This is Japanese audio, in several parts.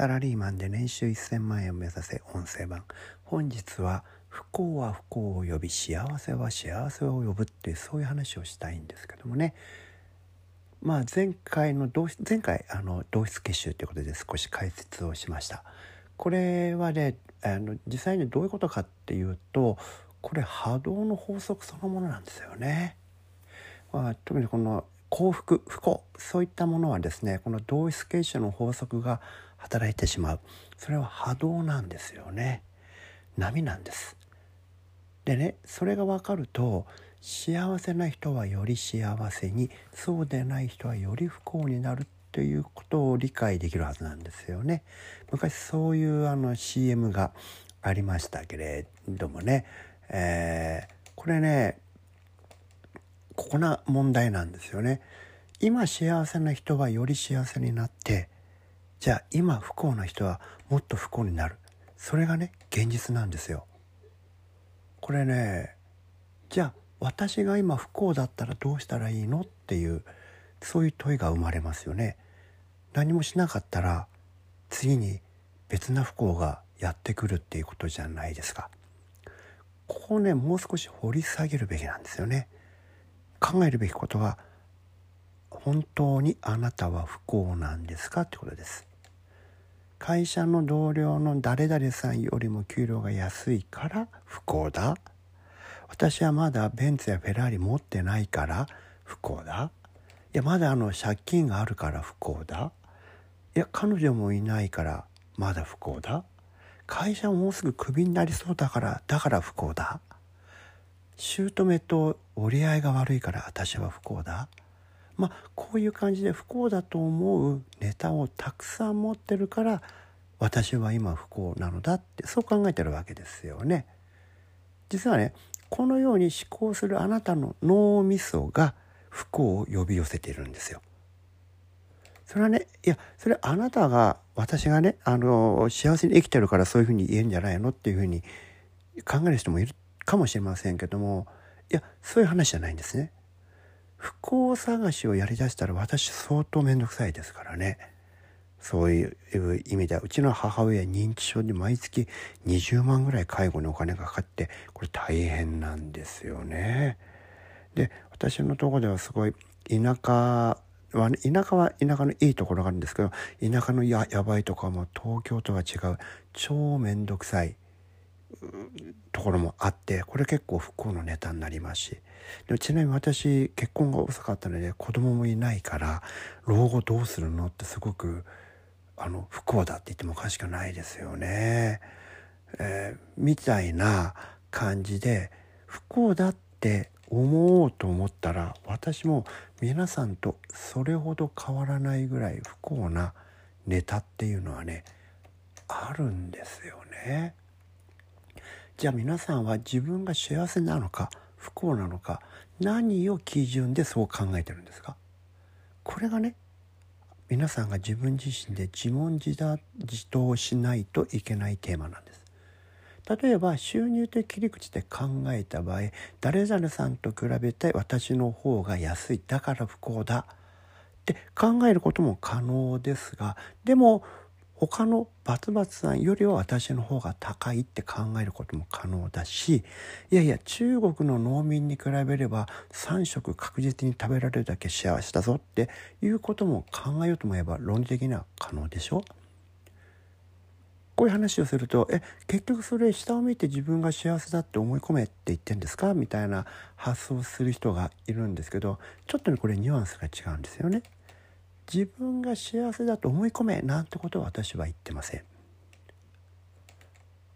サラリーマンで年収1000万円を目指せ音声版。本日は不幸は不幸を呼び幸せは幸せを呼ぶっていうそういう話をしたいんですけどもね。まあ前回の同前回あの同質結集ということで少し解説をしました。これはねあの実際にどういうことかっていうとこれ波動の法則そのものなんですよね、まあ、特にこの幸福不幸そういったものはですねこの同一形式の法則が働いてしまう。それは波動なんですよね。波なんです。でねそれが分かると幸せな人はより幸せにそうでない人はより不幸になるということを理解できるはずなんですよね。昔そういうあの CM がありましたけれどもね、えー、これねここな問題なんですよね。今幸せな人はより幸せになってじゃあ今不幸な人はもっと不幸になるそれがね現実なんですよ。これねじゃあ私が今不幸だったらどうしたらいいのっていうそういう問いが生まれますよね。何もしなかったら次に別な不幸がやってくるっていうことじゃないですか。ここねもう少し掘り下げるべきなんですよね。考えるべきことは本当にあなたは不幸なんですかってことです会社の同僚の誰々さんよりも給料が安いから不幸だ。私はまだベンツやフェラーリ持ってないから不幸だ。いやまだあの借金があるから不幸だ。いや彼女もいないからまだ不幸だ。会社もうすぐクビになりそうだからだから不幸だ。姑と折り合いが悪いから私は不幸だ。まあこういう感じで不幸だと思うネタをたくさん持ってるから私は今不幸なのだってそう考えてるわけですよね。実はねこのように思考するあなたの脳みそが不幸を呼び寄せているんですよ。それはねいやそれあなたが私がねあの幸せに生きてるからそういうふうに言えるんじゃないのっていうふうに考える人もいるかもしれませんけどもいやそういう話じゃないんですね。不幸探しをやりだしたら私相当面倒くさいですからね。そういう意味ではうちの母親認知症で毎月20万ぐらい介護にお金がかかってこれ大変なんですよね。で私のとこではすごい田舎は田舎は田舎のいいところがあるんですけど田舎のややばいとかもう東京とは違う超面倒くさいところもあってこれ結構不幸のネタになりますしでもちなみに私結婚が遅かったので子供もいないから老後どうするのってすごくあの不幸だって言ってもおかしくないですよね。えー、みたいな感じで不幸だって思おうと思ったら私も皆さんとそれほど変わらないぐらい不幸なネタっていうのはねあるんですよね。じゃあ皆さんは自分が幸せなのか不幸なのか何を基準でそう考えてるんですか？これがね皆さんが自分自身で自問自答しないといけないテーマなんです。例えば収入という切り口で考えた場合誰々さんと比べて私の方が安いだから不幸だって考えることも可能ですがでも他のバツバツさんよりは私の方が高いって考えることも可能だしいやいや中国の農民に比べれば3食確実に食べられるだけ幸せだぞっていうことも考えようと思えば論理的には可能でしょ？こういう話をすると「え結局それ下を見て自分が幸せだって思い込めって言ってんですか?」みたいな発想をする人がいるんですけどちょっとねこれニュアンスが違うんですよね。自分が幸せだと思い込めなんてことは私は言ってません。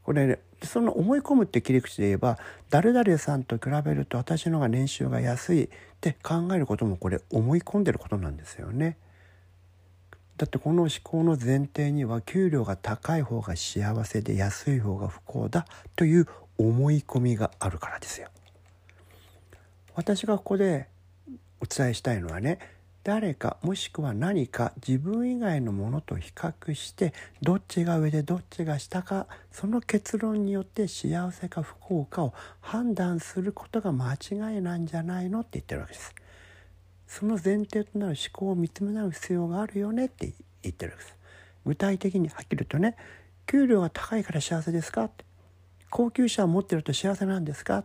これ、ね、その思い込むって切り口で言えば誰々さんと比べると私の方が年収が安いって考えることもこれ思い込んでることなんですよね。だってこの思考の前提には給料が高い方が幸せで安い方が不幸だという思い込みがあるからですよ。私がここでお伝えしたいのはね誰かもしくは何か自分以外のものと比較してどっちが上でどっちが下かその結論によって幸せか不幸かを判断することが間違いなんじゃないのって言ってるわけです。その前提となる思考を見つめ直す必要があるよねって言ってるわけです。具体的にはっきり言うとね給料が高いから幸せですかって高級車を持ってると幸せなんですか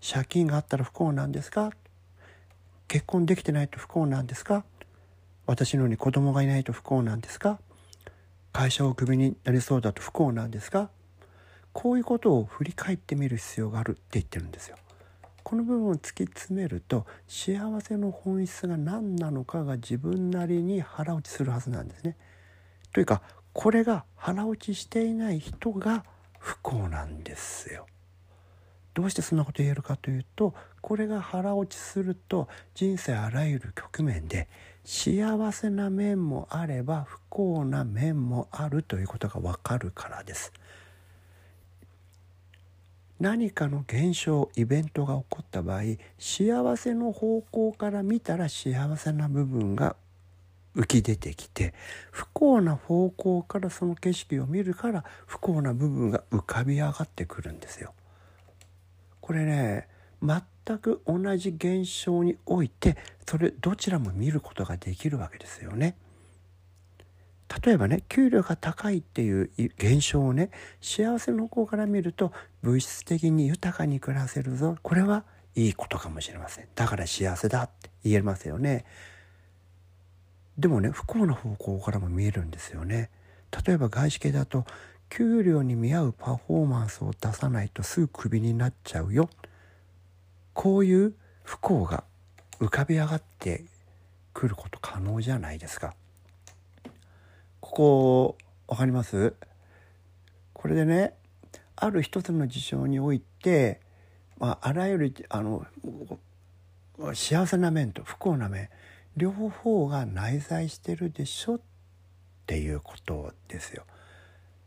借金があったら不幸なんですか結婚できてないと不幸なんですか？私のように子供がいないと不幸なんですか？会社をクビになりそうだと不幸なんですか？こういうことを振り返ってみる必要があるって言ってるんですよ。この部分を突き詰めると幸せの本質が何なのかが自分なりに腹落ちするはずなんですね。というかこれが腹落ちしていない人が不幸なんですよ。どうしてそんなこと言えるかというとこれが腹落ちすると人生あらゆる局面で幸せな面もあれば不幸な面もあるということがわかるからです。何かの現象イベントが起こった場合幸せの方向から見たら幸せな部分が浮き出てきて不幸な方向からその景色を見るから不幸な部分が浮かび上がってくるんですよ。これね全く同じ現象においてそれどちらも見ることができるわけですよね。例えばね給料が高いっていう現象をね幸せの方から見ると物質的に豊かに暮らせるぞ。これはいいことかもしれません。だから幸せだって言えますよね。でもね不幸な方向からも見えるんですよね。例えば外資系だと給料に見合うパフォーマンスを出さないとすぐクビになっちゃうよこういう不幸が浮かび上がってくること可能じゃないですか。ここ分かります？これでねある一つの事象において、まあ、あらゆるあの幸せな面と不幸な面両方が内在してるでしょっていうことですよ。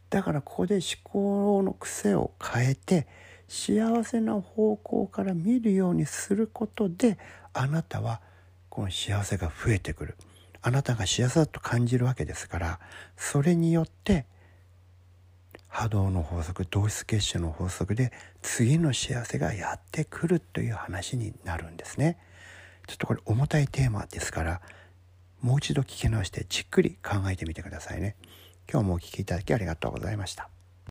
だからここで思考の癖を変えて幸せな方向から見るようにすることであなたはこの幸せが増えてくる。あなたが幸せだと感じるわけですからそれによって波動の法則同質結晶の法則で次の幸せがやってくるという話になるんですね。ちょっとこれ重たいテーマですからもう一度聞き直してじっくり考えてみてくださいね。今日もお聴きいただきありがとうございました。